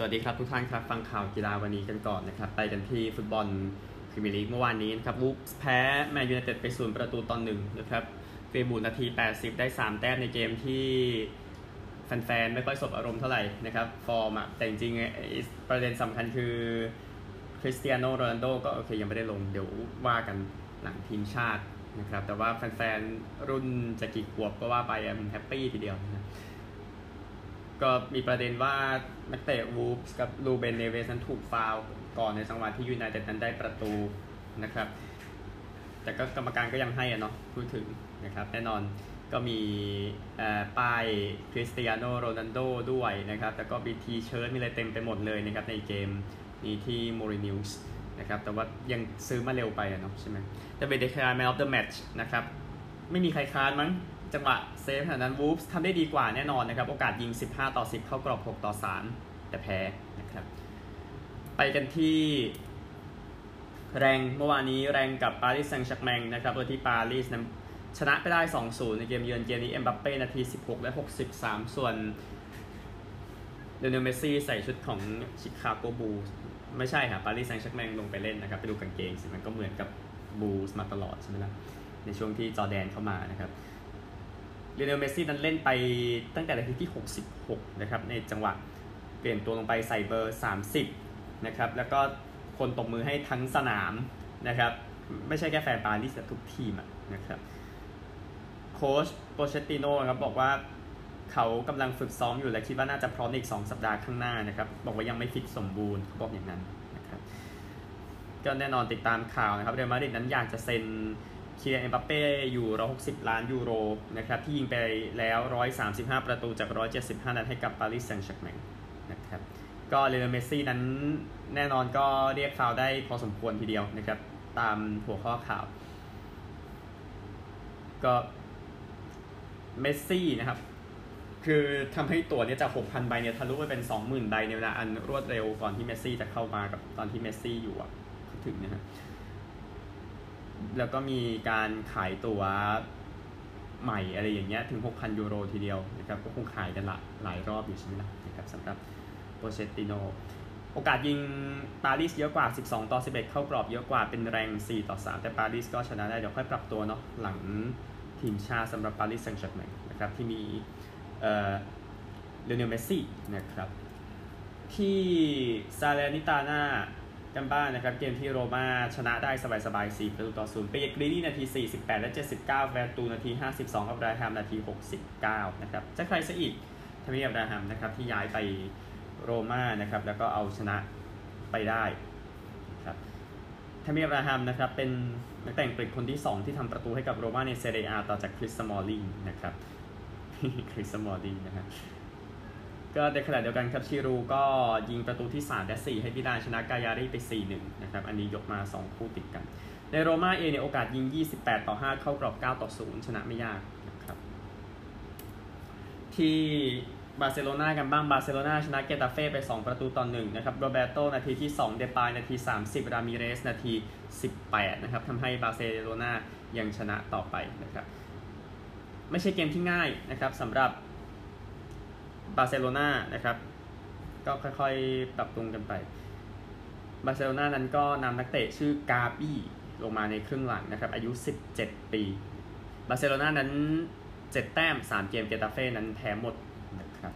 สวัสดีครับทุกท่านครับ ฟังข่าวกีฬาวันนี้กันก่อนนะครับ ไปกันที่ฟุตบอลพรีเมียร์ลีกเมื่อวานนี้นะครับวูฟแพ้แมนยูไนเต็ดไปศูนย์ประตูต่อหนึ่งนะครับเฟบูนาที 80 ได้ 3 แต้มในเกมที่แฟนๆ ไม่ค่อยสบอารมณ์เท่าไหร่นะครับ ฟอร์มอะแต่จริงๆประเด็นสำคัญคือคริสเตียโนโรนัลโดก็โอเคยังไม่ได้ลงเดี๋ยวว่ากันหลังทีมชาตินะครับแต่ว่าแฟนๆ รุ่นจะกี่ขวบก็ว่าไปมัน happy ทีเดียวนะ ก็มีประเด็นว่านักเตะวูฟส์กับรูเบนเนเวสนั้นถูกฟาวก่อนในจังหวะที่ยูไนเต็ดนั้นได้ประตูนะครับ แต่ก็กรรมการก็ยังให้อะเนาะพูดถึงนะครับ แน่นอนก็มีป้ายคริสเตียโนโรนัลโดด้วยนะครับแต่ก็มี T-shirt มีอะไรเต็มไปหมดเลยนะครับในเกมนี้ที่โมลินิวซ์นะครับแต่ว่ายังซื้อมาเร็วไปอะเนาะใช่ไหมจะเป็นเดเคอา man of the match นะครับ ไม่มีใครค้านมั้ง จังหวะเซฟขนาดนั้นวูฟส์ทำได้ดีกว่าแน่นอนนะครับ โอกาสยิง 15 ต่อ 10 เข้ากรอบ 6 ต่อ 3 แต่แพ้นะครับ ไปกันที่แร็งส์เมื่อวานนี้แร็งส์กับปารีสแซงต์แชร์แมงนะครับโดยที่ปารีสนั้นชนะไปได้ 2-0 ในเกมเยือนเกมนี้เอ็มบัปเป้นาที 16 และ 63 ส่วนเลโอเนลเมสซี่ใส่ชุดของชิคาโกบูลส์ไม่ใช่ค่ะปารีสแซงต์แชร์แมงลงไปเล่นนะครับ ไปดูกางเกงสิมันก็เหมือนกับบูลส์มาตลอดใช่ไหมล่ะในช่วงที่จอร์แดนเข้ามานะครับ เลโอเนลเมสซี่นั้นเล่นไปตั้งแต่นาทีที่ 66 นะครับ ในจังหวะเปลี่ยนตัวลงไปใส่เบอร์ 30 นะครับ แล้วก็คนตบมือให้ทั้งสนามนะครับ ไม่ใช่แค่แฟนปารีสแต่ทุกทีมนะครับโค้ชโปเชตติโนครับบอกว่าเขากำลังฝึกซ้อมอยู่และคิดว่าน่าจะพร้อมอีก 2 สัปดาห์ข้างหน้านะครับ บอกว่ายังไม่ฟิตสมบูรณ์เขาบอกอย่างนั้นนะครับก็แน่นอนติดตามข่าวนะครับเรอัลมาดริดนั้นอยากจะเซ็น คีเลียนเอ็มบัปเป้อยู่ 160 ล้านยูโรนะครับที่ยิงไปแล้ว 135 ประตูจาก 175 นัดให้กับปารีสแซงต์แชร์แมงนะครับก็เลโอเมสซี่นั้นแน่นอนก็เรียกฟาวได้พอสมควรทีเดียวนะครับตามหัวข้อข่าว ก็เมสซี่นะครับคือทำให้ตั๋วเนี่ยจาก 6,000 ใบเนี่ยทะลุไปเป็น 20,000 ใบในเวลาอันรวดเร็วก่อนที่เมสซี่จะเข้ามากับตอนที่เมสซี่อยู่อะถึงนะครับ แล้วก็มีการขายตั๋วใหม่อะไรอย่างเงี้ยถึง 6,000 ยูโรทีเดียวนะครับก็คงขายกันละหลายรอบอยู่ใช่ไหมล่ะนะครับสำหรับโปเชตติโนโอกาสยิงปารีสเยอะกว่า 12 ต่อ 11 เข้ากรอบเยอะกว่าเป็นแร็งส์ 4 ต่อ 3 แต่ปารีสก็ชนะได้ เดี๋ยวค่อยปรับตัวเนาะหลังทีมชาติสำหรับปารีสแซงต์แชร์แมงนะครับที่มีเอ่อเลโอเนลเมสซี่นะครับที่ซาเลนิตาน่า กันบ้างนะครับ เกมที่โรม่าชนะได้สบายๆ4ประตูต่อ0เปเยกรินี่นาที 48 และ 79แวร์ตูต์นาที 52 กับอบราฮัมนาที 69 นะครับจะใครซะอีกทามีอับราฮัมนะครับที่ย้ายไปโรม่านะครับแล้วก็เอาชนะไปได้ครับทามีอับราฮัมนะครับเป็นนักเตะอังกฤษคนที่ 2 ที่ทำประตูให้กับโรม่าในเซเรียต่อจากคริสสมอลลิงนะครับคริสสมอลลิงนะครับ ก็ในขณะเดียวกันครับชิรูก็ยิงประตูที่ 3 และ 4 ให้มิลานชนะกายารี่ไป 4-1 นะครับ อันนี้ยกมา 2 คู่ติดกัน ในโรม่าเองในโอกาสยิง 28 ต่อ 5 เข้ากรอบ 9 ต่อ 0 ชนะไม่ยากนะครับ ที่บาร์เซโลนากันบ้างบาร์เซโลนาชนะเกตาเฟ่ไป 2 ประตูต่อ1นะครับโรเบโตนาทีที่ 2 เดปายนาที 30 รามิเรส นาที 18 นะครับทำให้บาร์เซโลนายังชนะต่อไปนะครับ ไม่ใช่เกมที่ง่ายนะครับสำหรับ บาร์เซโลนานะครับ ก็ค่อยๆ ปรับปรุงกันไป บาร์เซโลนานั้นก็นำนักเตะชื่อกาบี้ลงมาในครึ่งหลังนะครับ อายุ 17 ปี บาร์เซโลนานั้น 7 แต้ม 3 เกมเกตาเฟ่นั้นแพ้หมดนะครับ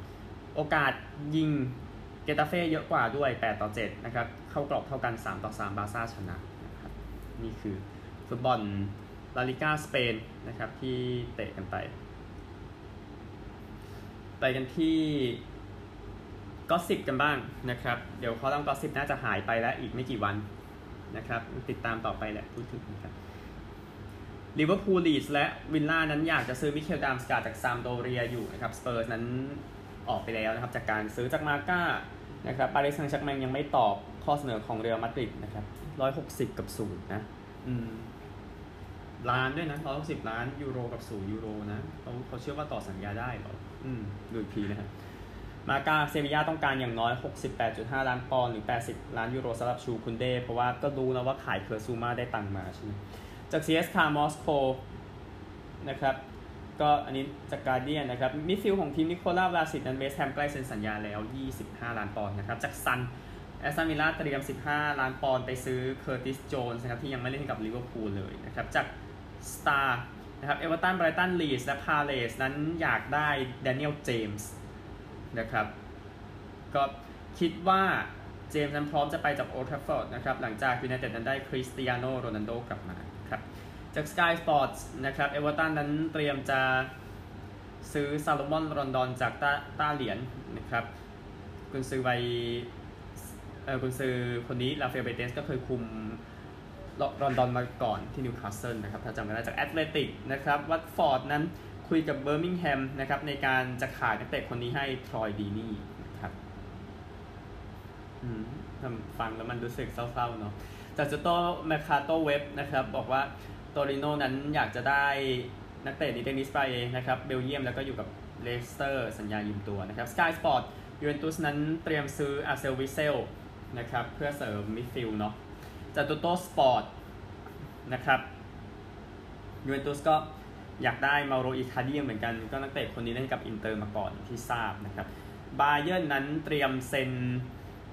โอกาสยิงเกตาเฟ่เยอะกว่าด้วย 8 ต่อ 7 นะครับ เข้ากรอบเท่ากัน 3 ต่อ 3 บาร์ซ่าชนะนะครับ นี่คือฟุตบอลลาลิก้าสเปนนะครับที่เตะกันไป ไปกันที่ gossip กันบ้างนะครับ เดี๋ยวเขาต้อง gossip น่าจะหายไปแล้วอีกไม่กี่วันนะครับ ติดตามต่อไปแหละพูดถึงนะครับลิเวอร์พูลลีดส์และวิลล่านั้นอยากจะซื้อมิเคลดามสกาจากซามพ์โดเรียอยู่นะครับสเปอร์สนั้นออกไปแล้วนะครับจากการซื้อจากมาก้านะครับปารีสแซงต์แชร์แมงยังไม่ตอบข้อเสนอของเรอัลมาดริดนะครับร้อยหกสิบกับศูนย์นะอืมล้านด้วยนะร้อยหกสิบล้านยูโรกับศูนย์ยูโรนะเขาเขาเชื่อว่าต่อสัญญาได้หรอ อืมดูอีกทีนะครับมาก้าเซบียาต้องการอย่างน้อย 68.5 ล้านปอนด์หรือ 80 ล้านยูโรสำหรับชูลส์คุนเด เพราะว่าก็รู้นะว่าขายเคิร์ตซูมาได้ตังมาใช่ไหมจาก CSKA มอสโกนะครับก็อันนี้จากการเดียนนะครับมิดฟิลด์ของทีมนิโคล่าวาสิตนั้นเบสแฮมใกล้เซ็นสัญญาแล้ว 25 ล้านปอนด์นะครับจากซันแอสตันวิลล่าเตรียม 15 ล้านปอนด์ไปซื้อเคอร์ติสโจนส์นะครับที่ยังไม่เล่นกับลิเวอร์พูลเลยนะครับจากสตาร์ นะครับเอเวอร์ตันไบรตันลีสและพาเลสนั้นอยากได้แดเนียลเจมส์นะครับก็คิดว่าเจมส์นั้นพร้อมจะไปจากโอลด์ฟฟอร์ดนะครับหลังจากยูไนเต็ดนั้นได้คริสเตียโนโรนัลโดกลับมาครับจาก Sky Sports นะครับเอเวอร์ตันนั้นเตรียมจะซื้อซาโลมอนรอนดอนจากต้าต้าเหรียญนนะครับคุณซื้อไวเออคุณซื้อคนนี้ลาเฟลเบเตสก็เคยคุม รอนดอนมาก่อนที่นิวคาสเซิลนะครับถ้าจำกันได้จากแอตเลติกนะครับวัตฟอร์ดนั้นคุยกับเบอร์มิงแฮมนะครับในการจะขายนักเตะคนนี้ให้ทรอยดีนี่นะครับฟังแล้วมันรู้สึกเศร้าๆเนาะจากจูโต้แมคคาโตเว็บนะครับบอกว่าโตริโนนั้นอยากจะได้นักเตะดีเดนิสไปนะครับเบลเยียมแล้วก็อยู่กับเลสเตอร์สัญญายืมตัวนะครับสกายสปอร์ตยูเวนตุสนั้นเตรียมซื้ออาเซลวิเซลนะครับเพื่อเสริมมิดฟิลด์เนาะ จากตูโตสปอร์ตนะครับยูเวนตุสก็อยากได้มาโรอิคาเดียเหมือนกัน ก็นักเตะคนนี้เล่นกับอินเตอร์มาก่อนที่ทราบนะครับบาเยอร์นั้นเตรียมเซ็น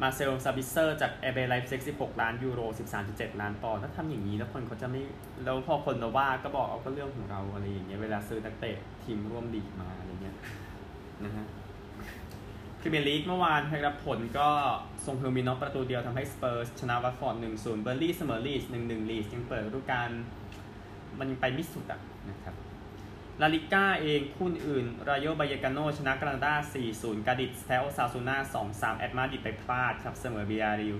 มาเซลซาบิเซอร์จากเอเบไลฟ์เซ็ก16 ล้านยูโร 13.7 ล้านปอนด์ถ้าทำอย่างนี้แล้วคนเขาจะไม่ แล้วพอคนมาว่าก็บอกเอาก็เรื่องของเราอะไรอย่างเงี้ย เวลาซื้อนักเตะทีมร่วมดีมาอะไรเงี้ยนะฮะ พรีเมียร์ลีกเมื่อวานนะครับผลก็ส่งเฮอร์มินอประตูเดียวทำให้สเปอร์สชนะวัตฟอร์ด1-0 เบอร์ลี่เสมอลีส1-1ลีสยังเปิดฤดูกาลมันยังไปไม่สุดอะนะครับลาลิก้าเองคู่อื่นรายโยบายกาโนชนะกรานาดา 4-0 กาดิสแทลซาซูน่า 2-3 แอดมาดิไปพลาดครับเสมอเบียริว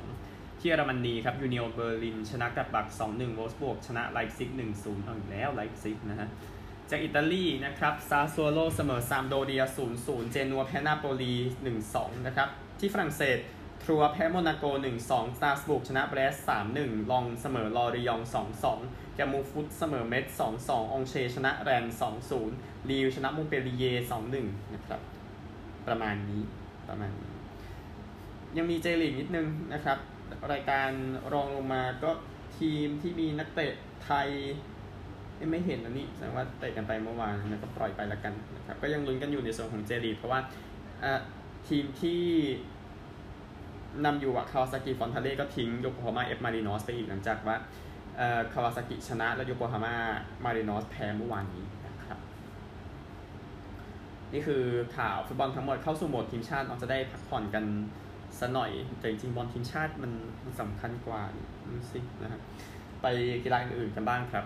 2-2 ที่เยอรมนีครับยูเนียเบอร์ลินชนะกับบัก 2-1โวลสบวกชนะไลฟ์ซิก 1-0เอาอีกแล้วไลฟ์ซิกนะฮะ จากอิตาลีนะครับซาซัวโลเสมอซามโดเดีย0-0 เจนัวแพ้นาโปลี 1-2 นะครับ ที่ฝรั่งเศสทรัวแพ้โมนาโก 1-2สตาร์สบุกชนะเบรส 3-1 ลองเสมอลอริยอง 2-2 แกมูฟุตเสมอเมด2-2 องเชชนะแรน 2-0ลีวชนะมุงเปรีเย 2-1 นะครับ ประมาณนี้ ประมาณนี้ ยังมีเจลีกนิดนึงนะครับ รายการรองลงมาก็ทีมที่มีนักเตะไทย ไม่เห็นอันนี้แสดงว่าเตะกันไปเมื่อวานนะก็ปล่อยไปแล้วกันนะครับก็ยังลุ้นกันอยู่ในส่วนของเจลีเพราะว่าทีมที่นำอยู่อะคาวาซากิฟรอนตาเล่ก็ทิ้งโยโกฮาม่าเอฟมารินอสไปอีกหลังจากว่าคาวาซากิชนะและโยโกฮาม่ามารินอสแพ้เมื่อวานนี้นะครับ นี่คือข่าวฟุตบอลทั้งหมดเข้าสู่โหมดทีมชาติเราจะได้พักผ่อนกันสักหน่อยแต่จริงบอลทีมชาติมันสำคัญกว่าสินะครับไปกีฬาอื่นๆกันบ้างครับ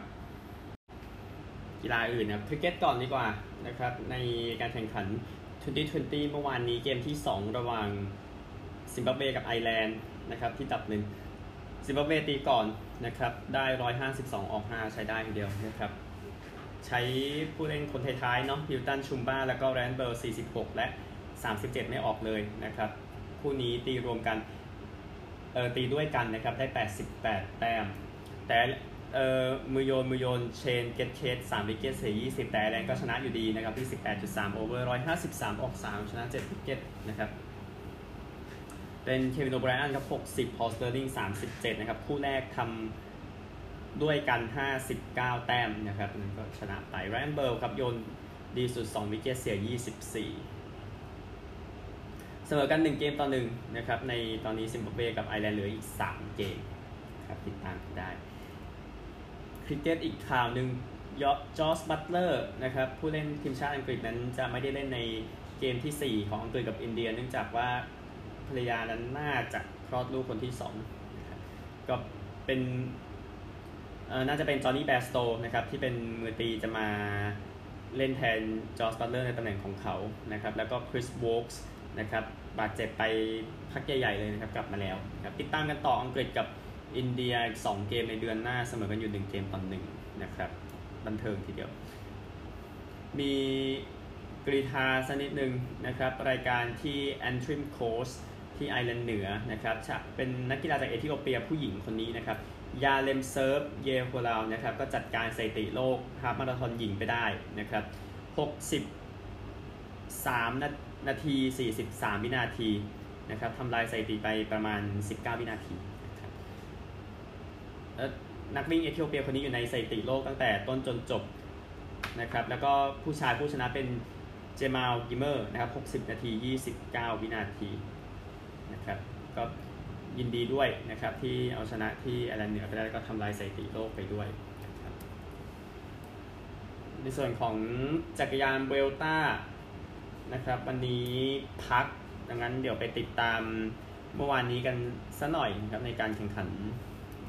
กีฬาอื่นนะคริกเก็ตก่อนดีกว่านะครับในการแข่งขัน 2020 เมื่อวานนี้เกมที่ 2 ระหว่างซิมบับเวกับไอร์แลนด์นะครับที่ดับหนึ่งซิมบับเวตีก่อนนะครับได้ 152 ออก 5 ใช้ได้ทีเดียวนะครับใช้ผู้เล่นคนท้ายๆเนาะฮิลตันชุมบ้าแล้วก็ไรอันเบิร์ล 46 และ 37 ไม่ออกเลยนะครับคู่นี้ตีรวมกันเออตีด้วยกันนะครับได้ 88 แต้มแต่ เออมือโยน มือโยน เชน เกตเคส3วิกเกตเสีย20แต่แรงก็ชนะอยู่ดีนะครับที่18.3โอเวอร์153ออก3ชนะ7วิกเกตนะครับเป็นเควินโอไบรอันครับ60พอสเตอร์ลิง37นะครับ คู่แรกทำด้วยกัน59แต้มนะครับนั่นก็ชนะไปแรนเบิร์ครับโยนดีสุด2วิกเกตเสีย24เสมอกัน1เกมต่อ1น,นะครับในตอนนี้ซิมบับเวกับไอร์แลนด์เหลืออีก3เกมครับติดตามได้ คริกเก็ตอีกข่าวหนึ่งยอจอสบัตเลอร์นะครับผู้เล่นทีมชาติอังกฤษนั้นจะไม่ได้เล่นในเกมที่ 4 ของอังกฤษกับอินเดีย เนื่องจากว่าภรรยานั้นน่าจะคลอดลูกคนที่สองก็เป็นน่าจะเป็นจอห์นนี่แบร์สโตว์นะครับที่เป็นมือตีจะมาเล่นแทนจอสบัตเลอร์ในตำแหน่งของเขานะครับแล้วก็คริสโวกส์นะครับบาดเจ็บไปพักใหญ่ๆเลยนะครับกลับมาแล้วครับติดตามกันต่ออังกฤษกับ อินเดียอีกสองเกมในเดือนหน้าเสมอกันอยู่หนึ่งเกมต่อหนึ่งนะครับบันเทิงทีเดียว มีกรีธาสักนิดหนึ่งนะครับ รายการที่แอนทริมโคสต์ที่ไอร์แลนด์เหนือนะครับเป็นนักกีฬาจากเอธิโอเปียผู้หญิงคนนี้นะครับ ยาเลมเซิร์ฟเยโฮลาวนะครับ ก็จัดการสถิติโลกฮาล์ฟมาราธอนหญิงไปได้นะครับ 63 นาที 43 วินาทีนะครับทำลายสถิติไปประมาณ 19 วินาที นักวิ่งเอธิโอเปียคนนี้อยู่ในสถิติโลกตั้งแต่ต้นจนจบนะครับ แล้วก็ผู้ชายผู้ชนะเป็นเจมาลกิเมอร์นะครับ 60 นาที 29 วินาทีนะครับ ก็ยินดีด้วยนะครับ ที่เอาชนะที่ไอร์แลนด์เหนือไปได้แล้วก็ทำลายสถิติโลกไปด้วยนะครับในส่วนของจักรยานเวลต้านะครับ วันนี้พักดังนั้นเดี๋ยวไปติดตามเมื่อวานนี้กันสักหน่อยนะครับในการแข่งขัน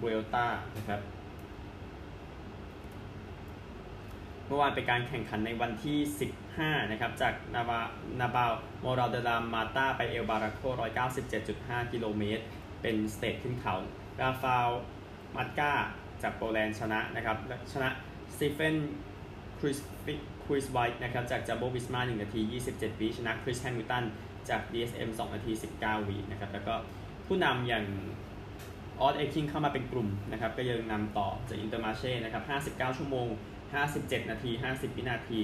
เวลตานะครับเมื่อวานเป็นการแข่งขันในวันที่ 15 นะครับ จากนาบานาวัลโมรัลเดลามาตาไปเอลบาราโค 197.5 กิโลเมตร เป็น stage ขึ้นเขา ราฟาลมัตกาจากโปแลนด์ชนะนะครับ ชนะสตีเฟนคริสคริสไวท์นะครับ จากจัมโบวิสมา1นาที 27 วิ ชนะคริสแฮมิลตัน จาก DSM 2 นาที 19 วินะครับ แล้วก็ผู้นำอย่าง ออสเอคิงเข้ามาเป็นกลุ่มนะครับก็ยังนำต่อจากอินเตอร์มาเช่นะครับ59 ชั่วโมง 57 นาที 50 วินาที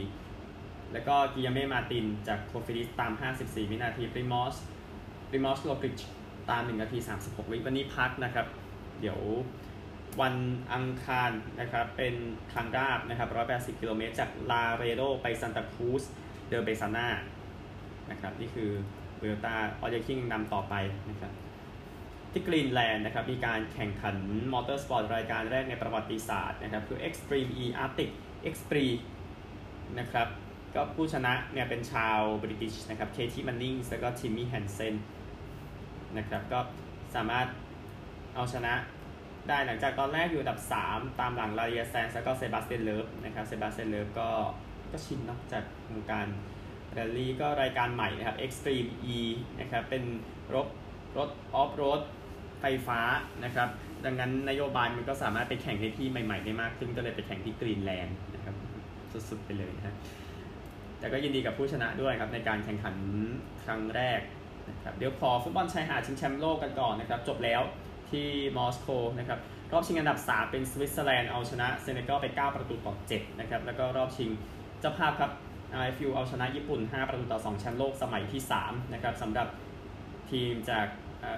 แล้วก็กิยาเม่มาตินจากโคฟิลิสตาม 54 วินาทีปริมอสปริมอสโลกริชตาม 1 นาที 36 วิวันนี้พักนะครับ เดี๋ยววันอังคารนะครับเป็นทางราบนะครับ 180 กิโลเมตร จากลาเรโดไปซันตาครูสเดอเบซาน่านะครับ นี่คือเวลตาออดด์ไอคิงนำต่อไปนะครับ ที่กรีนแลนด์นะครับ มีการแข่งขันมอเตอร์สปอร์ตรายการแรกในประวัติศาสตร์นะครับ คือ Extreme E Arctic Extreme นะครับ ก็ผู้ชนะเนี่ยเป็นชาว British นะครับเคที่มันนิงส์แล้วก็ทิมมี่แฮนเซนนะครับ ก็สามารถเอาชนะได้หลังจากตอนแรกอยู่อันดับ 3 ตามหลังไลอาแซนซ์แล้วก็เซบาสเตียนเลิฟนะครับเซบาสเตียนเลิฟก็ก็ชินเนาะจากวงการแรลลี่ก็รายการใหม่นะครับ Extreme E นะครับ เป็นรถรถออฟโรด ไฟฟ้านะครับ ดังนั้นนโยบายมันก็สามารถไปแข่งในที่ใหม่ๆได้มากขึ้นก็เลยไปแข่งที่กรีนแลนด์นะครับสุดๆไปเลยนะแต่ก็ยินดีกับผู้ชนะด้วยครับในการแข่งขันครั้งแรกนะครับเดี๋ยวขอฟุตบอลชายหาดชิงแชมป์โลกกันก่อนนะครับ จบแล้วที่มอสโกนะครับรอบชิงอันดับ 3 เป็นสวิตเซอร์แลนด์เอาชนะเซเนกัลไป 9 ประตูต่อ 7 นะครับ แล้วก็รอบชิงเจ้าภาพครับ RFU เอาชนะญี่ปุ่น 5 ประตูต่อ 2 แชมป์โลกสมัยที่ 3 นะครับสำหรับทีมจาก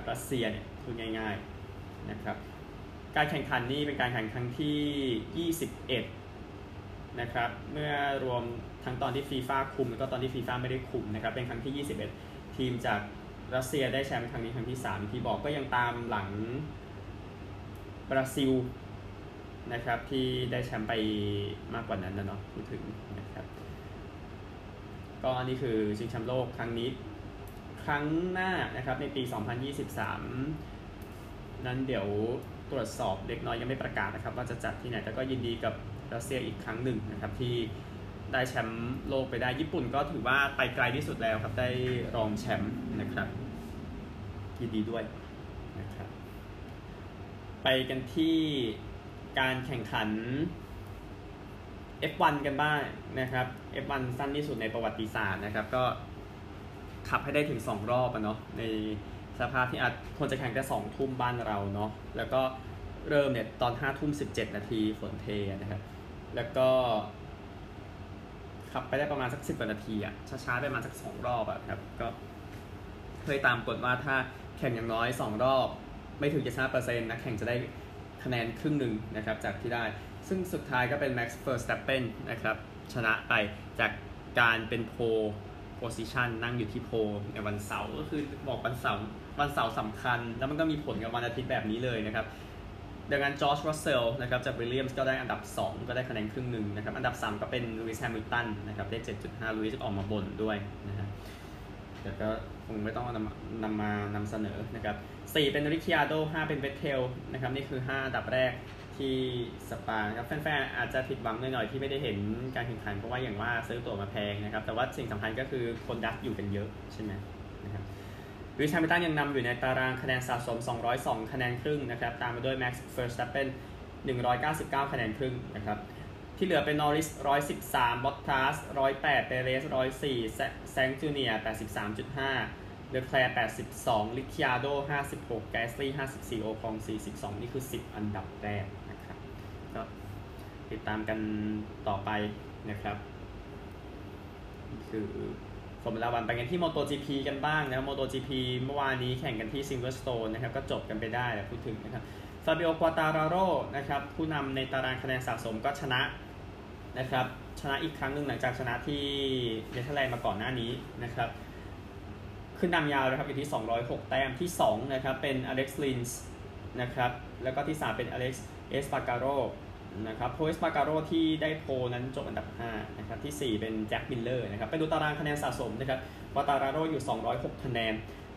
รัสเซียเนี่ย พูดง่ายๆนะครับ การแข่งขันนี้เป็นการแข่งขันที่ 21 นะครับ เมื่อรวมทั้งตอนที่ฟีฟ่าคุมแล้วก็ตอนที่ฟีฟ่าไม่ได้คุมนะครับ เป็นครั้งที่ 21 ทีมจากรัสเซียได้แชมป์ครั้งนี้ครั้งที่3ที่บอกก็ยังตามหลังบราซิลนะครับที่ได้แชมป์ไปมากกว่านั้นนะเนาะพูดถึงนะครับ ก็นี่คือชิงแชมป์โลกครั้งนี้ ครั้งหน้านะครับในปี 2023 นั้นเดี๋ยวตรวจสอบเล็กน้อยยังไม่ประกาศนะครับ ว่าจะจัดที่ไหนแต่ก็ยินดีกับรัสเซียอีกครั้งหนึ่งนะครับที่ได้แชมป์โลกไปได้ญี่ปุ่นก็ถือว่าไปไกลที่สุดแล้วครับได้รองแชมป์นะครับยินดีด้วยนะครับไปกันที่การแข่งขัน F1 กันบ้างนะครับ F1 สั้นที่สุดในประวัติศาสตร์นะครับ ก็ขับให้ได้ถึง 2 รอบอะเนาะใน สภาพที่อาจควรจะแข่งแค่สองทุ่มบ้านเราเนาะแล้วก็เริ่มเนี่ยตอนห้าทุ่มสิบเจ็ดนาทีฝนเทนะครับ แล้วก็ขับไปได้ประมาณสักสิบกว่านาทีอะช้าๆไปประมาณสักสองรอบอะครับก็เคยตามกฎว่าถ้าแข่งอย่างน้อยสองรอบไม่ถึงจะชนะเปอร์เซ็นต์นะแข่งจะได้คะแนนครึ่งหนึ่งนะครับจากที่ได้ ซึ่งสุดท้ายก็เป็น Max Verstappen นะครับชนะไปจากการเป็นโพ โพซิชันนั่งอยู่ที่โพในวันเสาร์ก็คือบอกวันเสาร์วันเสาร์สำคัญ แล้วมันก็มีผลกับวันอาทิตย์แบบนี้เลยนะครับดังนั้นจอร์จรัสเซลนะครับจากวิลเลียมส์ก็ได้อันดับ 2 ก็ได้คะแนนครึ่งหนึ่งนะครับ อันดับ 3 ก็เป็นลูอิสแฮมิลตันนะครับได้ 7.5ลูอิสออกมาบ่นด้วยนะฮะแต่ก็คงไม่ต้องนำนำมานำเสนอนะครับ 4 เป็นริคิอาร์โด 5 เป็นเวทเทลนะครับ นี่คือ 5 อันดับแรก ที่สปาครับแฟนๆอาจจะผิดหวังหน่อยๆที่ไม่ได้เห็นการแข่งขันเพราะว่าอย่างว่าซื้อตั๋วมาแพงนะครับ แต่ว่าสิ่งสำคัญก็คือคนดักอยู่กันเยอะใช่ไหมนะครับวิชามิตันยังนำอยู่ในตารางคะแนนสะสม 202 คะแนนครึ่งนะครับ ตามมาด้วย Max Verstappen 199 คะแนนครึ่งนะครับ ที่เหลือเป็นนอริส 113 บอตทัส108 เปเรส 104 แซงจูเนีย83.5เลอแคลร์82 ริคิอาร์โด 56 แกสลี่ 54 โอคอง 42 นี่คือ 10 อันดับแรก ติดตามกันต่อไปนะครับคือ Formula One ไปกันที่ MotoGP กันบ้างนะ MotoGP เมื่อวานนี้แข่งกันที่ Silverstone นะครับก็จบกันไปได้แพูดถึงนะครับฟาบิโอกวาตาราโรนะครับผู้นำในตารางคะแนนสะสมก็ชนะนะครับชนะอีกครั้งหนึ่งหลังจากชนะที่เนเธอร์แลนด์มาก่อนหน้านี้นะครับขึ้นนำยาวนะครับอยู่ที่ 206 แต้มที่2นะครับเป็นอเล็กซ์รินส์นะครับแล้วก็ที่ 3 เป็นอเล็กซ์เอสปาการโร นะครับโพลเอสปาการโรที่ได้ pole นั้นจบอันดับ 5 นะครับ ที่ 4 เป็นแจ็คมิลเลอร์นะครับ ไปดูตารางคะแนนสะสมนะครับกวาตาราโรอยู่ 206 คะแนน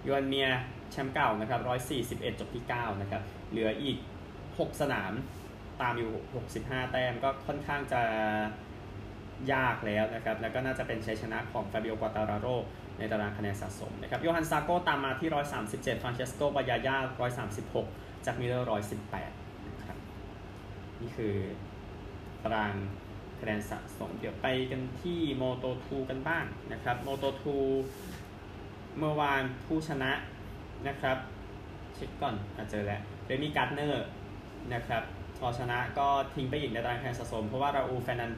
โยอันเมียร์แชมป์เก่านะครับ 141 จบที่ 9 นะครับ เหลืออีก 6 สนามตามอยู่ 65 แต้มก็ค่อนข้างจะยากแล้วนะครับ แล้วก็น่าจะเป็นชัยชนะของฟาบิโอ กวาตาราโรในตารางคะแนนสะสมนะครับโยฮันซาโกตามมาที่ 137 ฟรานเชสโกบานาย่า136 แจ็คมิลเลอร์ 118 นี่คือตารางคะแนนสะสม เดี๋ยวไปกันที่ Moto2 กันบ้างนะครับ Moto2 เมื่อวานผู้ชนะนะครับ เช็คก่อนอาจเจอแล้วเรมี่การ์เนอร์นะครับพอชนะก็ทิ้งไปอีกในตารางคะแนนสะสม เพราะว่าราอูแฟนัน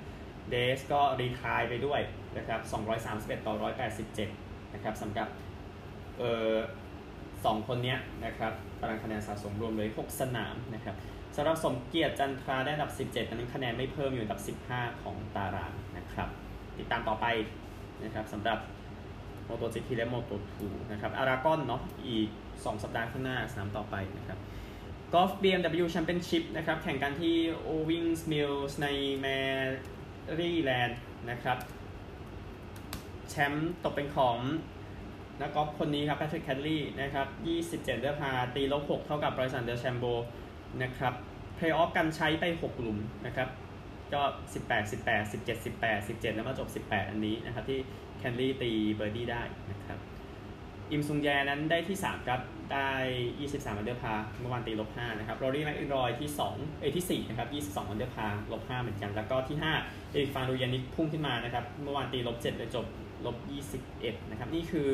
เดสก็รีทายไปด้วยนะครับ231 ต่อ 187 นะครับสำหรับเอ่อสองคนนี้นะครับตารางคะแนนสะสมรวมเลย 6 สนามนะครับ สำหรับสมเกียรติจันทราได้อันดับ 17ตอนนี้คะแนนไม่เพิ่มอยู่อันดับ 15 ของตารางนะครับ ติดตามต่อไปนะครับสำหรับโมโต GP และโมโต2นะครับอารากอนเนาะอีก 2 สัปดาห์ข้างหน้าสนามต่อไปนะครับกอล์ฟ BMW Championship นะครับ แข่งกันที่ Owings Mills ในแมรี่แลนด์นะครับ แชมป์ตกเป็นของนักกอล์ฟคนนี้ครับแพทริกแคนต์ลี่นะครับ 27 under par ตีลบ6เท่ากับไบรสันเดอแชมโบ นะครับเพลย์ออฟกันใช้ไป 6 หลุมนะครับก็ 18 18 17 18 17 แล้วมาจบ 18 อันนี้นะครับ ที่แคนต์ลี่ตีเบอร์ดี้ได้นะครับ อิมซองแจนั้นได้ที่ 3 ครับ ได้ 23 under par เมื่อวานตีลบ5นะครับโรลี่แมคอิลรอยที่2เอที่4นะครับ22 under par ลบ5เหมือนกัน แล้วก็ที่ 5 เอริกฟานดูยานิกพุ่งขึ้นมานะครับ เมื่อวานตีลบ7เลยจบลบ21 นะครับ นี่คือ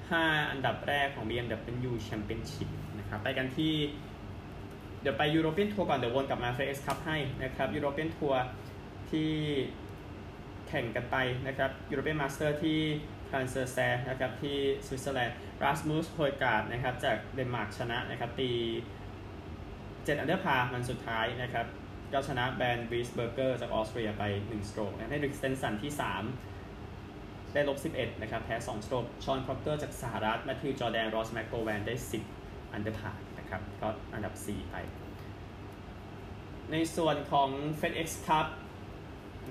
5 อันดับแรกของ BMW Championship นะครับไปกันที่ เดี๋ยวไป European Tour ก่อน เดี๋ยววนกลับมา FedEx Cup ให้นะครับ European Tour ที่แข่งกันไปนะครับ European Masters ที่ครานส์เซอร์เซียร์นะครับที่สวิตเซอร์แลนด์ราสมุสโฮยการ์ดนะครับจากเดนมาร์กชนะนะครับตี7 under par วันสุดท้ายนะครับก็ชนะแบร์นด์วีสเบอร์เกอร์จากออสเตรียไป 1 stroke เฮนริกสเตนสันที่ 3 ได้ลบ 11 นะครับ แพ้ 2 stroke ชอนคร็อกเกอร์จากสหรัฐ แมทธิวจอร์แดน รอสแมคโกแวน ได้ 10 อันเดอร์พา นะครับก็อันดับ 4 ไป ในส่วนของ FedEx Cup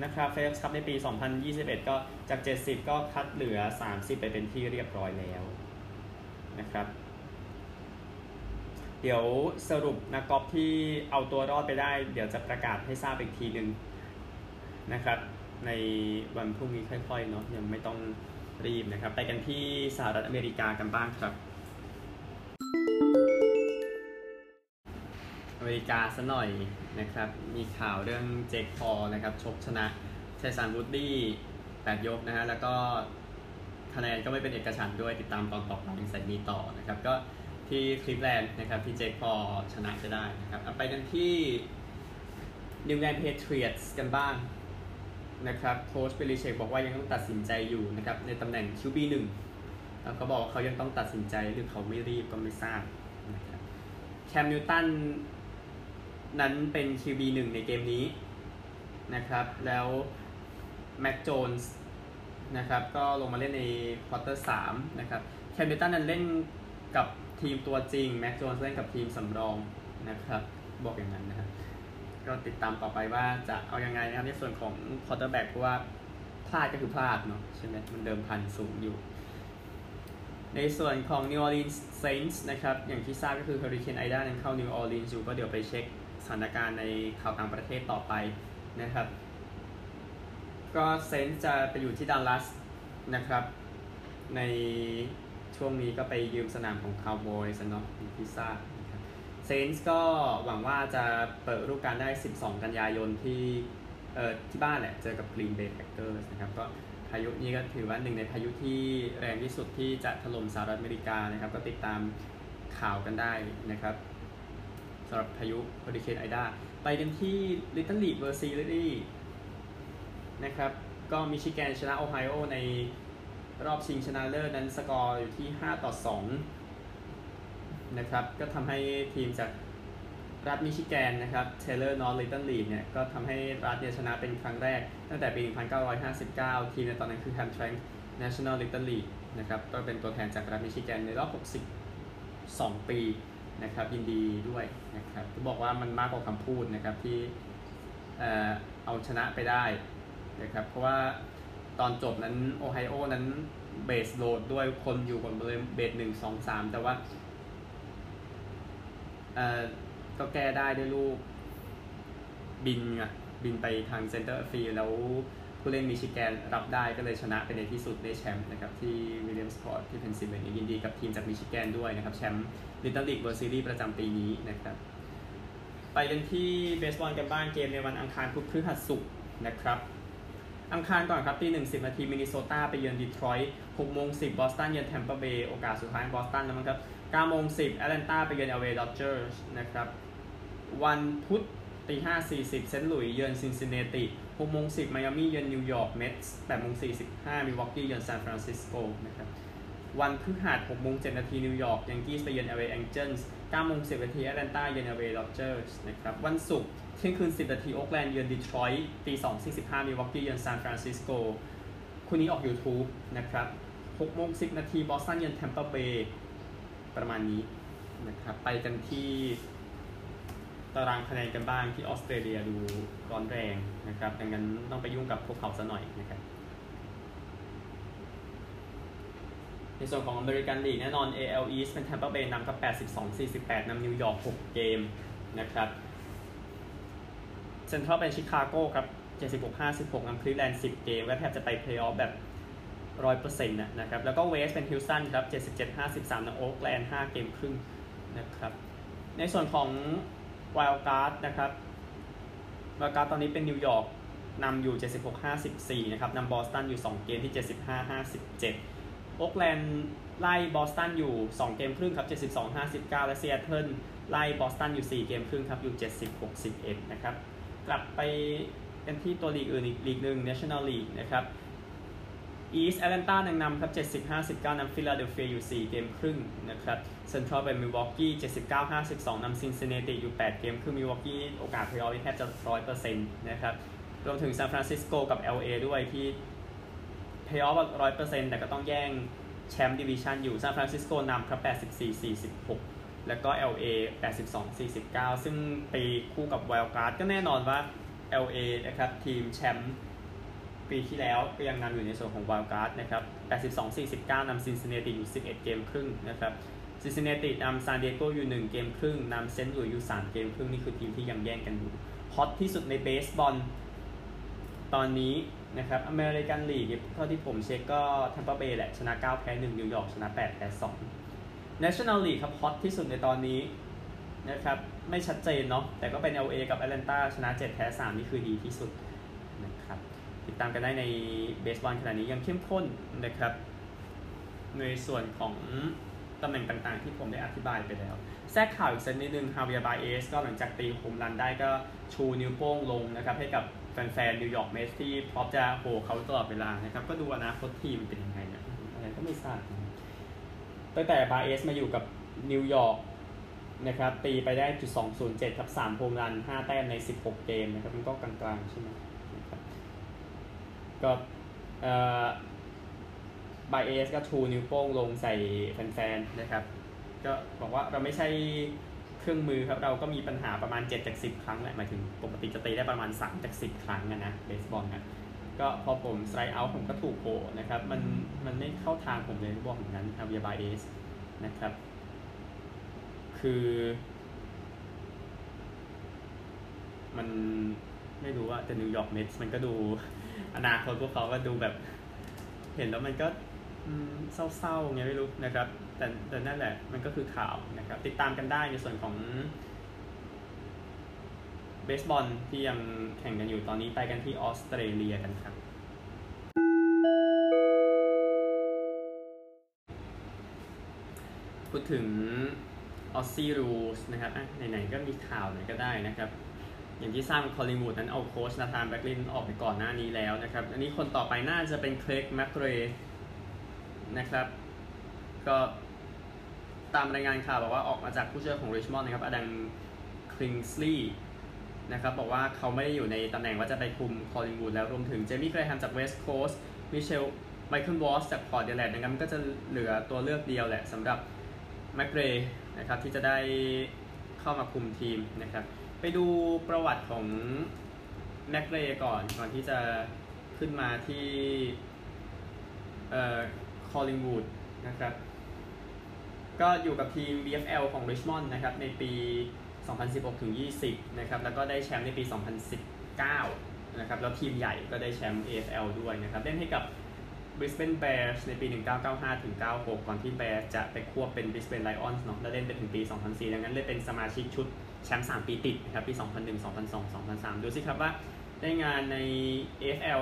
นะครับ FedEx Cup ในปี 2021 ก็จาก 70 ก็คัดเหลือ 30 ไปเป็นที่เรียบร้อยแล้วนะครับ เดี๋ยวสรุปนักกอล์ฟที่เอาตัวรอดไปได้ เดี๋ยวจะประกาศให้ทราบอีกทีหนึ่งนะครับ ในวันพรุ่งนี้ค่อยๆเนาะยังไม่ต้องรีบนะครับ ไปกันที่สหรัฐอเมริกากันบ้างครับ ริกาซะหน่อยนะครับ มีข่าวเรื่องเจคพอนะครับ ชกชนะเชสันวูดดี้8ยกนะฮะ แล้วก็คะแนนก็ไม่เป็นเอกฉันด้วยติดตามตอนต่อไปใส่มีต่อนะครับ ก็ที่คลิฟแลนด์นะครับ ที่เจคพอชนะจะได้นะครับไปกันที่นิวแลนด์เพเทรียตส์กันบ้างนะครับโค้ชเบลิชิกบอกว่ายังต้องตัดสินใจอยู่นะครับ ในตำแหน่ง QB1 แล้วก็บอกเขายังต้องตัดสินใจหรือเขาไม่รีบก็ไม่ทราบนะครับแคมนิวตัน นั้นเป็น QB1 ในเกมนี้นะครับ แล้วแม็กโจนส์นะครับก็ลงมาเล่นใน quarter สามนะครับแคมนิวตันนั้นเล่นกับทีมตัวจริงแม็กโจนส์เล่นกับทีมสำรองนะครับบอกอย่างนั้นนะครับก็ติดตามต่อไปว่าจะเอายังไงนะครับในส่วนของ quarterback เพราะว่าพลาดก็คือพลาดเนาะใช่ไหมมันเดิมพันสูงอยู่ ในส่วนของ New Orleans Saints นะครับ อย่างที่ทราบก็คือ Hurricane Ida นั้นเข้า New Orleans อยู่ก็เดี๋ยวไปเช็ค สถานการณ์ในข่าวต่างประเทศต่อไปนะครับ ก็เซนส์จะไปอยู่ที่ดัลลัสนะครับ ในช่วงนี้ก็ไปยืมสนามของคาวบอยส์เนาะที่ทราเซนส์ก็หวังว่าจะเปิดรูปการได้ 12 กันยายนที่เอ่อที่บ้านแหละ เจอกับ Green Bay Packers นะครับก็พายุนี้ก็ถือว่าหนึ่งในพายุที่แรงที่สุดที่จะถล่มสหรัฐอเมริกานะครับ ก็ติดตามข่าวกันได้นะครับ สำหรับพายุเฮอริเคนไอดาไปกันที่ Little League World Series นะครับก็มิชิแกนชนะโอไฮโอในรอบชิงชนะเลิศนั้นสกอร์อยู่ที่ 5 ต่อ 2 นะครับ ก็ทำให้ทีมจากรัฐมิชิแกนนะครับ Taylor North Little League เนี่ยก็ทำให้รัฐเนี่ยชนะเป็นครั้งแรก ตั้งแต่ปี 1959 ทีมในตอนนั้นคือ Hamtramck National Little League นะครับก็เป็นตัวแทนจากรัฐมิชิแกนในรอบ 62 ปี นะครับยินดีด้วยนะครับจะบอกว่ามันมากกว่าคำพูดนะครับที่เอาชนะไปได้นะครับเพราะว่าตอนจบนั้นโอไฮโอนั้น base load ด้วยคนอยู่บนเบสหนึ่งสองสามแต่ว่าก็แก้ได้ด้วยลูกบินอะบินไปทาง center field แล้ว ผู้เล่นมิชิแกนรับได้ก็เลยชนะไปในที่สุดได้แชมป์นะครับที่วิลเลียมสปอร์ตที่เพนซิลเวเนียยินดีกับทีมจากมิชิแกนด้วยนะครับแชมป์ Little League World Series ประจำปีนี้นะครับไปกันที่เบสบอลกันบ้างเกมในวันอังคารพุธพฤหัสศุกร์นะครับอังคารก่อนครับตีหนึ่งสิบนาทีมินนิโซตาไปเยือนดีทรอยต์หกโมงสิบบอสตันเยือนแทมเปอร์เบย์โอกาสสุดท้ายบอสตันแล้วมั้งครับเก้าโมงสิบแอตแลนตาไปเยือน LA ดอดเจอร์สนะครับวันพุธตีห้าสี่สิบเซนต์หลุยเยือนซินซินเนติ หกโมงสิบไมอามี่เยือนนิวยอร์กเมทส์แปดโมงสี่สิบห้ามิวอกกี้เยือนซานฟรานซิสโกนะครับวันพฤหัสหกโมงเจ็ดนาทีนิวยอร์กยังกี้ไปเยือน LA แองเจิลส์เก้าโมงสิบนาทีแอตแลนตาเยือน LA ดอดเจอร์สนะครับวันศุกร์เที่ยงคืนสิบนาทีโอ๊กแลนด์เยือนดีทรอยต์ตีสองสี่สิบห้ามิวอกกี้เยือนซานฟรานซิสโกคู่นี้ออก YouTube นะครับ6โมง10 นาทีบอสตันเยือนแทมเปอร์เบย์ประมาณนี้นะครับ ไปกันที่ ตารางคะแนนกันบ้างที่ออสเตรเลียดูร้อนแรงนะครับดังนั้นต้องไปยุ่งกับพวกเขาซะหน่อยนะครับในส่วนของอเมริกันลีกแน่นอน AL East เป็นแทมเปอร์เบย์นำกับ 82-48นำนิวยอร์ก6เกมนะครับเซ็นทรัลเป็นชิคาโก้ครับ76-56นำคลีฟแลนด์10 เกมและแทบจะไปเพลย์ออฟแบบร้อยเปอร์เซ็นต์นะครับ แล้วก็ West เป็นฮิวสตันครับเจ็ดสิบเจ็ดห้าสิบสามนำโอ๊กแลนด์ห้าเกมครึ่งนะครับ ในส่วนของ wild card นะครับ wild card ตอนนี้เป็นนิวยอร์กนำอยู่ 76-54 นะครับนำบอสตันอยู่ 2 เกมที่ 75-57 โอ๊กแลนด์ไล่บอสตันอยู่ 2 เกมครึ่งครับ 72-59 และซีแอตเทิลไล่บอสตันอยู่ 4 เกมครึ่งครับอยู่ 70-61 นะครับ กลับไปกันที่ตัวลีกอื่นอีกลีกหนึ่ง National League นะครับ East แอตแลนตายังนำครับ70-59นำฟิลาเดลเฟียอยู่ 4 เกมครึ่งนะครับเซนทรัลเป็นมิลวอกกี้79-52นำซินซินเนติอยู่ 8 เกมครึ่งมิลวอกกี้โอกาสเพลย์ออฟแทบจะ 100%นะครับรวมถึงซานฟรานซิสโกกับ LA ด้วยที่เพลย์ออฟ100%แต่ก็ต้องแย่งแชมป์ดิวิชันอยู่ซานฟรานซิสโกนำครับ84-46 แล้วก็ LA 82-49 ซึ่งไปคู่กับ wild card ก็แน่นอนว่า LA นะครับทีมแชมป์ ปีที่แล้วก็ยังนำอยู่ในส่วนของ wild card นะครับ 82-49นำซินซินเนติอยู่ 11 เกมครึ่งนะครับซินซินเนตินำซานดิเอโกอยู่ 1 เกมครึ่งนำเซนต์หลุยอยู่ 3 เกมครึ่ง นี่คือทีมที่ยังแย่งกันอยู่ฮอตที่สุดในเบสบอลตอนนี้นะครับอเมริกันลีกเท่าที่ผมเช็คก็แทมเปอร์เบย์แหละ ชนะ 9 แพ้ 1 นิวยอร์กชนะ 8 แพ้ 2 National League ครับฮอตที่สุดในตอนนี้นะครับไม่ชัดเจนเนาะแต่ก็เป็น LA กับ Atlanta ชนะ 7 แพ้ 3 นี่คือดีที่สุด ติดตามกันได้ในเบสบอลขณะนี้ยังเข้มข้นนะครับ ในส่วนของตำแหน่งต่างๆ ที่ผมได้อธิบายไปแล้ว แทรกข่าวอีกสักนิดนึงฮาเวียร์บาเอสก็หลังจากตีโฮมรันได้ก็ชูนิ้วโป้งลงนะครับ ให้กับแฟนๆนิวยอร์กเมทส์ที่พร้อมจะโห่เขาตลอดเวลานะครับ ก็ดูอนาคตทีมเป็นยังไงเนะอะไรก็ไม่ทราบตั้งแต่บาเอสมาอยู่กับนิวยอร์กนะครับตีไปได้จุดสองศูนย์เจ็ดครับสามโฮมรันห้าแต้มในสิบหกเกมนะครับมันก็กลางๆใช่ไหม ก็บาเอสก็ชูนิ้วโป้งลงใส่แฟนๆนะครับ ก็บอกว่าเราไม่ใช่เครื่องมือครับ เราก็มีปัญหาประมาณ 7 จาก 10 ครั้งแหละหมายถึงปกติจะตีได้ประมาณ 3 จาก 10 ครั้งนะนะเบสบอลนะก็พอผม strike out ผมก็ถูกโห่นะครับ มันมันไม่เข้าทางผมเลยบอกอย่างนั้นครับฮาเวียร์บาเอสนะครับ คือมันไม่รู้ว่าแต่นิวยอร์กเมทส์มันก็ดู อนาคตพวกเขาก็ดูแบบ เห็นแล้วมันก็เศร้าๆไงไม่รู้นะครับ แต่แต่นั่นแหละมันก็คือข่าวนะครับ ติดตามกันได้ในส่วนของเบสบอลที่ยังแข่งกันอยู่ตอนนี้ไปกันที่ออสเตรเลียกันครับพูดถึงออสซี่รูสนะครับไหนๆก็มีข่าวไหนก็ได้นะครับ อย่างที่สร้างคอลลิงวูดนั้นเอาโค้ชนาธานบัคลีย์ออกไปก่อนหน้านี้แล้วนะครับ อันนี้คนต่อไปน่าจะเป็นเคร็กแมคเรนะครับ ก็ตามรายงานข่าวบอกว่าออกมาจากผู้ช่วยของริชมอนด์นะครับอดังคคริงสลีย์นะครับบอกว่าเขาไม่ได้อยู่ในตำแหน่งว่าจะไปคุมคอลลิงวูดแล้วรวมถึงเจมี่เกรแฮมจากเวสต์โคสต์มิเชลไมเคิลวอสจากพอร์ตแอดิเลดนะครับก็จะเหลือตัวเลือกเดียวแหละสำหรับแมคเรนะครับที่จะได้เข้ามาคุมทีมนะครับ ไปดูประวัติของแม็กเรย์ก่อนก่อนที่จะขึ้นมาที่เอ่อคอลลิงวูดนะครับ ก็อยู่กับทีม VFL ของ Richmond นะครับ ในปี 2016 ถึง 20 นะครับ แล้วก็ได้แชมป์ในปี 2019 นะครับ แล้วทีมใหญ่ก็ได้แชมป์ AFL ด้วยนะครับ เล่นให้กับ Brisbane Bears ในปี 1995 ถึง 96 ก่อนที่ Bears จะไปควบเป็น Brisbane Lions เนาะแล้วเล่นไปถึงปี 2004 ดังนั้นเลยเป็นสมาชิกชุด แชมป์3ปีติดนะครับปี 2001 2002 2003 ดูสิครับว่าได้งานใน AFL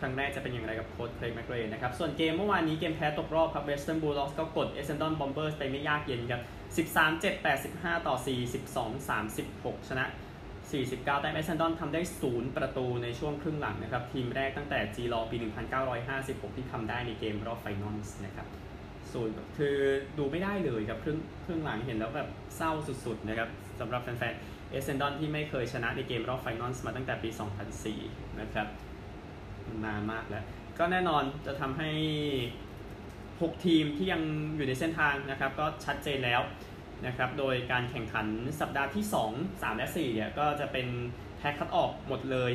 ครั้งแรกจะเป็นอย่างไรกับโค้ชเคลย์แมกเรย์นะครับ ส่วนเกมเมื่อวานนี้เกมแพ้ตกรอบครับ Western Bulldogs ก็กด Essendon Bombers ไปไม่ยากเย็นครับ 13 7 8 15 ต่อ 4 12 36 ชนะ 49 แต่ Essendon ทำได้ 0 ประตูในช่วงครึ่งหลังนะครับ ทีมแรกตั้งแต่ G l ปี 1956 ที่ทำได้ในเกมรอบไฟนอลนะครับ ศูนย์คือดูไม่ได้เลยครับครึ่งครึ่งหลังเห็นแล้วแบบเศร้าสุดๆนะครับสำหรับแฟนๆเอสเซนดอนที่ไม่เคยชนะในเกมรอบไฟนอลมาตั้งแต่ปี 2004 นะครับนานมากแล้ว ก็แน่นอนจะทำให้ 6 ทีมที่ยังอยู่ในเส้นทางนะครับ ก็ชัดเจนแล้วนะครับ โดยการแข่งขันสัปดาห์ที่ 2 3 และ4เนี่ยก็จะเป็นแพ้คัดออกหมดเลย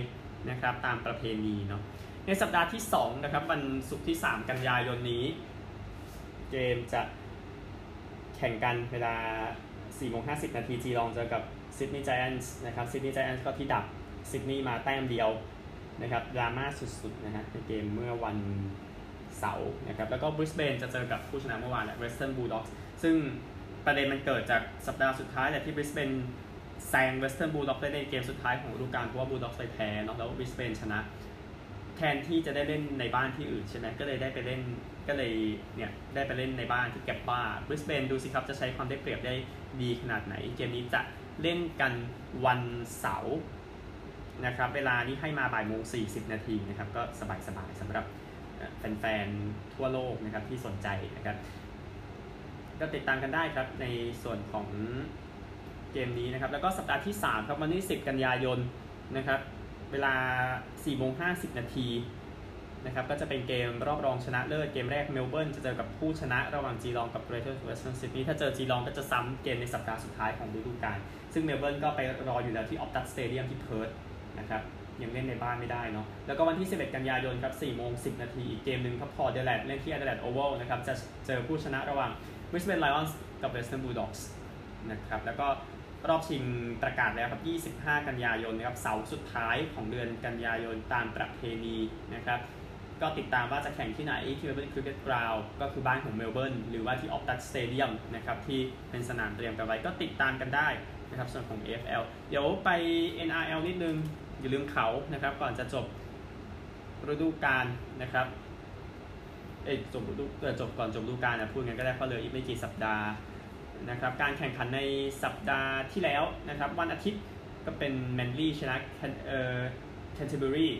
นะครับ ตามประเพณีเนาะในสัปดาห์ที่2นะครับวันศุกร์ที่ 3 กันยายนนี้ เกมจะแข่งกันเวลา4โมง50 นาทีจีลองเจอกับซิดนีย์ไจแอนส์นะครับซิดนีย์ไจแอนส์ก็ที่ดับซิดนีย์มาแต้มเดียวนะครับดราม่าสุดๆนะฮะในเกมเมื่อวันเสาร์นะครับแล้วก็บริสเบนจะเจอกับผู้ชนะเมื่อวานแหละเวสเทิร์นบูลด็อกส์ซึ่งประเด็นมันเกิดจากสัปดาห์สุดท้ายแหละที่บริสเบนแซงเวสเทิร์นบูลด็อกส์ได้ในเกมสุดท้ายของฤดูกาลเพราะว่าบูลด็อกส์ไปแพ้เนาะแล้วบริสเบนชนะ แทนที่จะได้เล่นในบ้านที่อื่นใช่ไหมก็เลยได้ไปเล่นก็เลยเนี่ยได้ไปเล่นในบ้านที่แกบบาบริสเบนดูสิครับจะใช้ความได้เปรียบได้ดีขนาดไหน เกมนี้จะเล่นกันวันเสาร์นะครับเวลานี้ให้มาบ่ายโมง40นาทีนะครับก็สบายๆสำหรับแฟนๆทั่วโลกนะครับที่สนใจนะครับ ก็ติดตามกันได้ครับในส่วนของเกมนี้นะครับ แล้วก็สัปดาห์ที่ 3 ครับวันที่ 10 กันยายนนะครับ เวลา4โมง50 นาทีนะครับก็จะเป็นเกมรอบรองชนะเลิศเกมแรกเมลเบิร์นจะเจอกับผู้ชนะระหว่างจีลองกับ Greater Western Sydney ถ้าเจอจีลองก็จะซ้ำเกมในสัปดาห์สุดท้ายของฤดูกาลซึ่งเมลเบิร์นก็ไปรออยู่แล้วที่ออปตัสสเตเดียมที่เพิร์ธนะครับยังเล่นในบ้านไม่ได้เนาะแล้วก็วันที่ 11 กันยายนครับ4โมง10 นาทีอีกเกมหนึ่งครับพอร์ตแอดิเลดเล่นที่แอดิเลดโอวัลนะครับจะเจอผู้ชนะระหว่าง Brisbane Lions กับ Western Bulldogs นะครับแล้วก็ รอบชิงประกาศแล้วครับ 25 กันยายนนะครับ เสาร์สุดท้ายของเดือนกันยายนตามประเพณีนะครับ ก็ติดตามว่าจะแข่งที่ไหนที่ Melbourne Cricket Ground ก็คือบ้านของเมลเบิร์นหรือว่าที่ Optus Stadium นะครับที่เป็นสนามเตรียมกันไว้ก็ติดตามกันได้นะครับส่วนของ AFL เดี๋ยวไป NRL นิดนึง อย่าลืมเขานะครับก่อนจะจบฤดูกาลนะครับเอ้จบฤดูเจบก่อนจบฤดูกาลนะพูดกันก็ได้เพราะเลยอีกไม่กี่สัปดาห์ นะครับการแข่งขันในสัปดาห์ที่แล้วนะครับวันอาทิตย์ก็เป็นแมนลี่ชนะเอ่อแคนเทอร์เบอรี่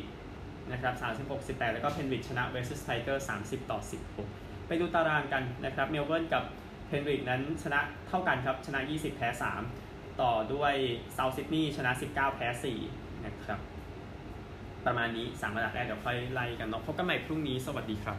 นะครับ36 18 แล้วก็เพนริธชนะเวสต์ไทเกอร์30 ต่อ 16 ไปดูตารางกันนะครับเมลเบิร์นกับเพนริธนั้นชนะเท่ากันครับ ชนะ 20 แพ้ 3 ต่อด้วยเซาท์ซิดนีย์ชนะ 19 แพ้ 4 นะครับ ประมาณนี้ 3 ระดับแรกเดี๋ยวค่อยไล่กันเนาะพบกันใหม่พรุ่งนี้ สวัสดีครับ